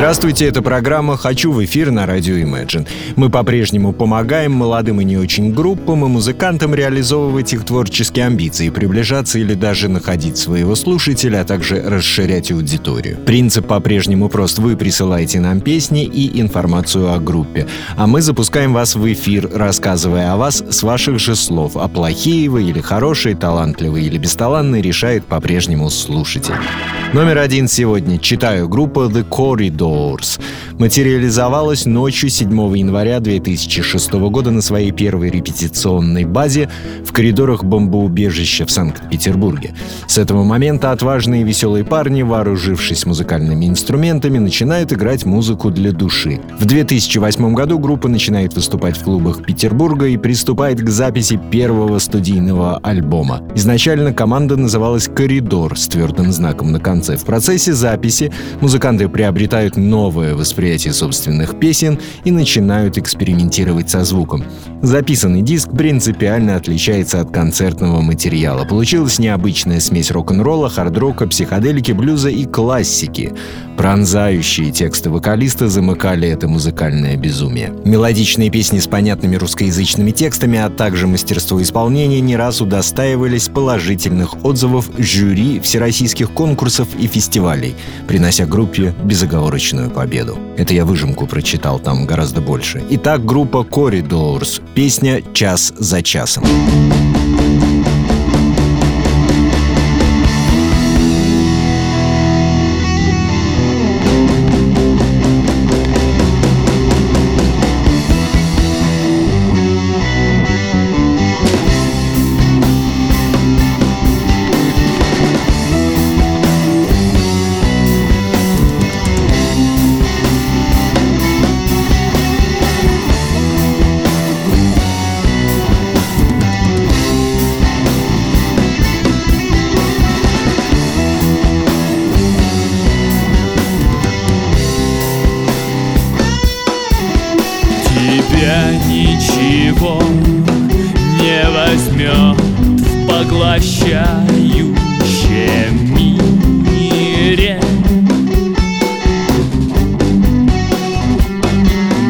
Здравствуйте, это программа «Хочу в эфир» на радио Imagine. Мы по-прежнему помогаем молодым и не очень группам и музыкантам реализовывать их творческие амбиции, приближаться или даже находить своего слушателя, а также расширять аудиторию. Принцип по-прежнему прост. Вы присылаете нам песни и информацию о группе, а мы запускаем вас в эфир, рассказывая о вас с ваших же слов, а плохие вы или хорошие, талантливые или бесталанные решает по-прежнему слушатель. Номер один сегодня. Читаю. Группа The Corridors. Материализовалась ночью 7 января 2006 года на своей первой репетиционной базе в коридорах бомбоубежища в Санкт-Петербурге. С этого момента отважные и веселые парни, вооружившись музыкальными инструментами, начинают играть музыку для души. В 2008 году группа начинает выступать в клубах Петербурга и приступает к записи первого студийного альбома. Изначально команда называлась «Коридор» с твердым знаком на конце. В процессе записи музыканты приобретают новое восприятие собственных песен и начинают экспериментировать со звуком. Записанный диск принципиально отличается от концертного материала. Получилась необычная смесь рок-н-ролла, хард-рока, психоделики, блюза и классики. Пронзающие тексты вокалиста замыкали это музыкальное безумие. Мелодичные песни с понятными русскоязычными текстами, а также мастерство исполнения не раз удостаивались положительных отзывов жюри всероссийских конкурсов и фестивалей, принося группе безоговорочную победу. Это я выжимку прочитал, там гораздо больше. Итак, группа Corridors. Песня «Час за часом». Поглощающем мире.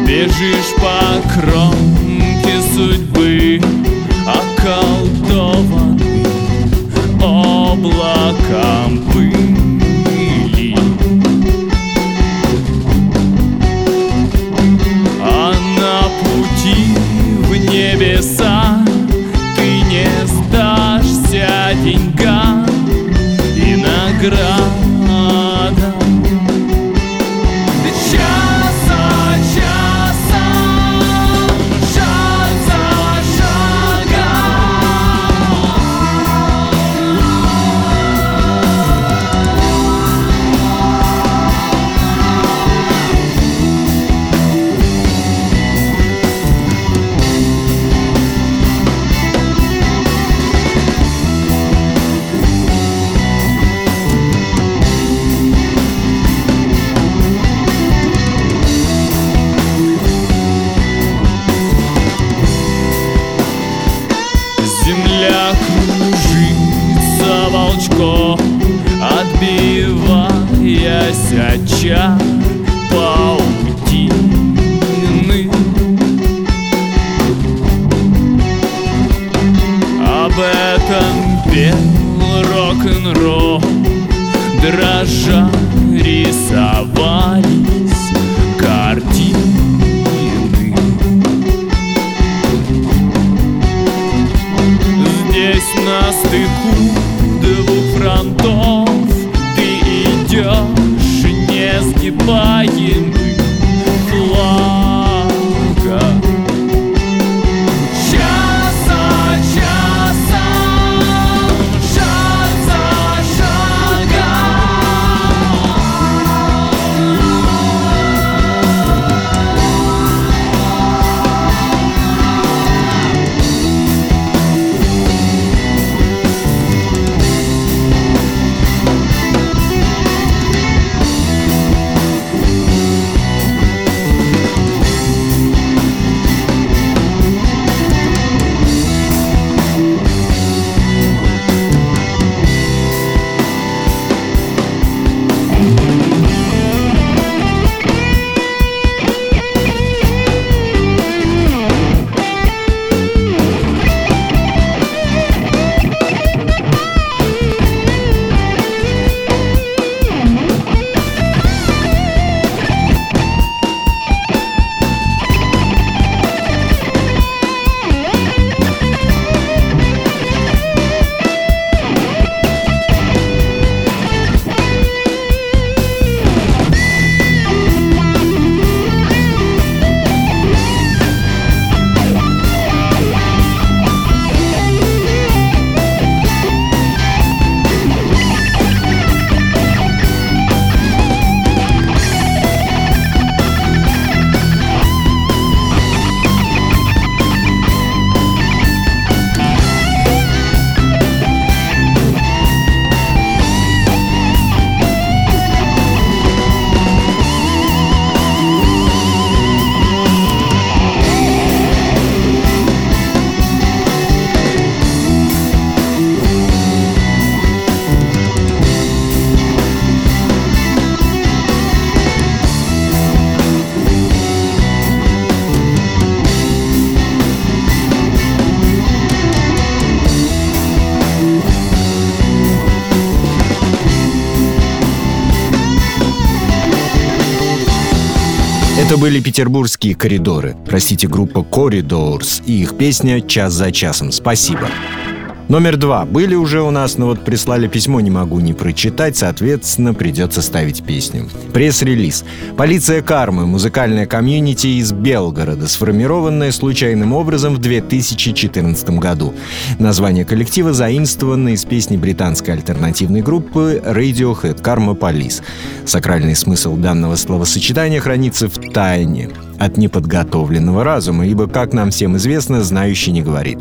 Бежишь по кромке судьбы Околдованный облаком пыли Отбиваясь от Это были петербургские коридоры, простите, группа Corridors и их песня «Час за часом». Спасибо. Номер два. Были уже у нас, но вот прислали письмо, не могу не прочитать, соответственно, придется ставить песню. Пресс-релиз. Полиция кармы. Музыкальная community из Белгорода, сформированная случайным образом в 2014 году. Название коллектива заимствовано из песни британской альтернативной группы Radiohead «Karma Police». Сакральный смысл данного словосочетания хранится в тайне от неподготовленного разума, ибо, как нам всем известно, знающий не говорит.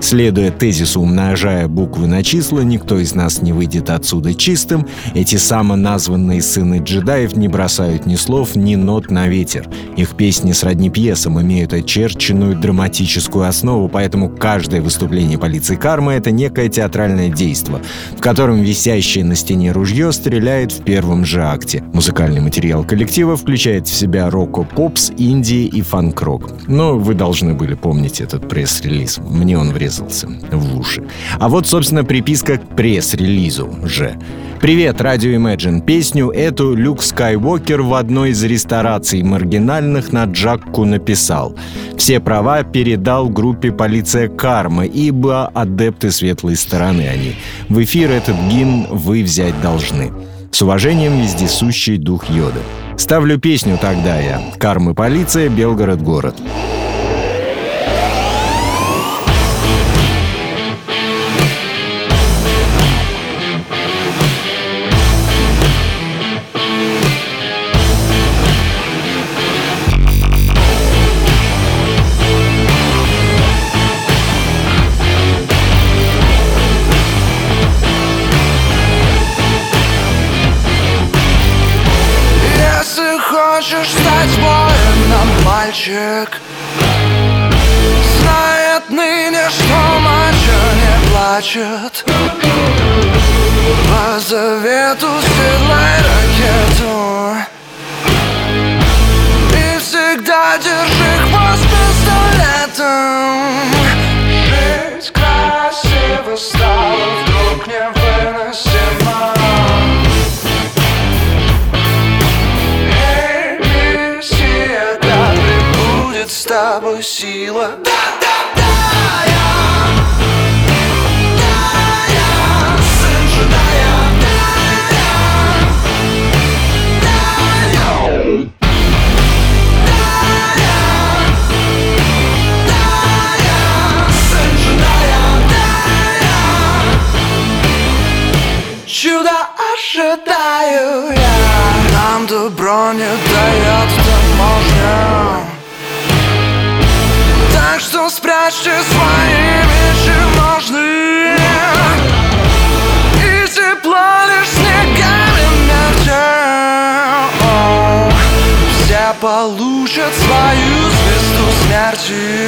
Следуя тезису «умножая буквы на числа, никто из нас не выйдет отсюда чистым», эти самоназванные сыны джедаев не бросают ни слов, ни нот на ветер. Их песни сродни пьесам имеют очерченную драматическую основу, поэтому каждое выступление полиции кармы — это некое театральное действо, в котором висящее на стене ружье стреляет в первом же акте. Музыкальный материал коллектива включает в себя роко-попс и инди и фанк-рок. Но вы должны были помнить этот пресс-релиз. Мне он врезался в уши. А вот, собственно, приписка к пресс-релизу же. Привет, Радио Imagine. Песню эту Люк Скайуокер в одной из рестораций маргинальных на Джакку написал. Все права передал группе «Полиция Карма», ибо адепты светлой стороны они. В эфир этот гимн вы взять должны. С уважением, вездесущий дух Йода. Ставлю песню тогда я. Кармы полиция, Белгород город. Мальчик Знает ныне, что мачо не плачет. По завету седлай ракету с тобой сила. Да, да, Да, я Чудо ожидаю я. Нам добро не спрячьте свои вещи в ножны И тепло лишь снегами мертвел Все получат свою звезду смерти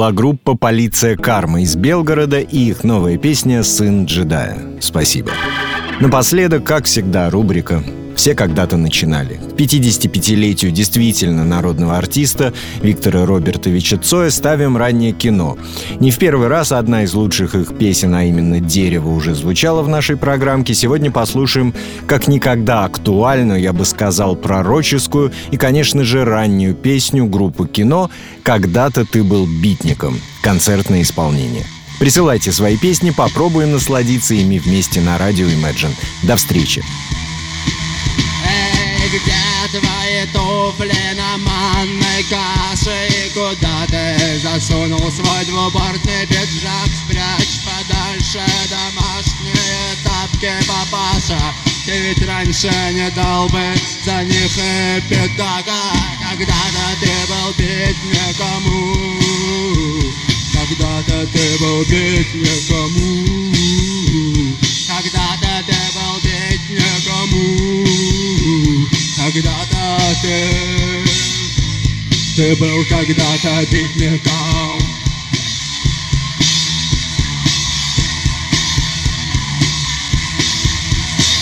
была группа «Полиция Карма» из Белгорода и их новая песня «Сын джедая». Спасибо. Напоследок, как всегда, рубрика Все когда-то начинали. К 55-летию действительно народного артиста Виктора Робертовича Цоя ставим раннее кино. Не в первый раз одна из лучших их песен, а именно «Дерево» уже звучала в нашей программке. Сегодня послушаем как никогда актуальную, я бы сказал, пророческую и, конечно же, раннюю песню группы «Кино» «Когда-то ты был битником». Концертное исполнение. Присылайте свои песни, попробуем насладиться ими вместе на радио Imagine. До встречи! Где твои туфли на манной каше И куда ты засунул свой двубортный пиджак Спрячь подальше домашние тапки, папаша. Ты ведь раньше не дал бы за них и пятака. Когда-то ты был бить никому Когда-то ты был бить никому Когда-то ты был бить никому когда-то ты. Ты был когда-то бедняком.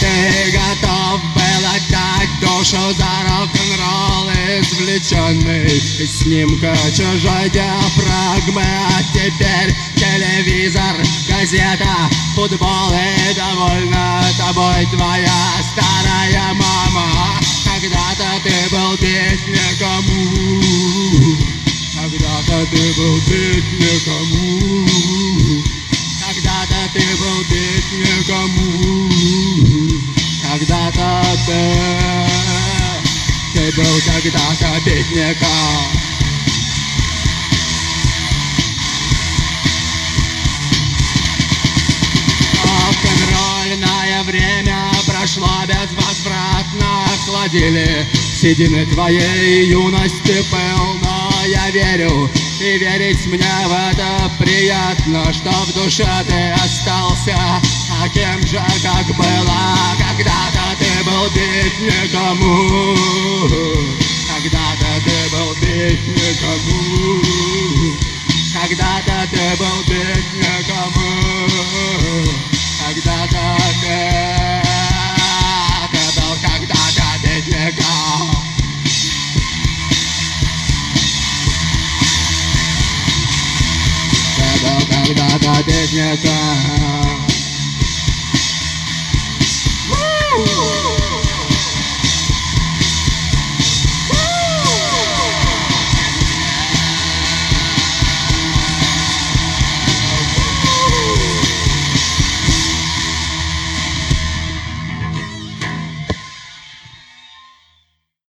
Ты готов был отдать душу за рок-н-ролл Извлеченный из снимка чужой диафрагмы А теперь телевизор, газета, футбол И довольна тобой твоя старая мама когда-то ты был бедняком. Когда-то ты был бедняком. Когда-то ты был бедняком. Когда-то ты Ты был когда-то бедняком. Рок-н-ролльное время прошло безвозвратно Охладили седины твоей юности пыл Но я верю, и верить мне в это приятно Что в душе ты остался, а кем же как было Когда-то ты был бедняком Когда-то ты был бедняком Когда-то ты был бедняком Когда-то ты бедняком Ты был когда-то бедняком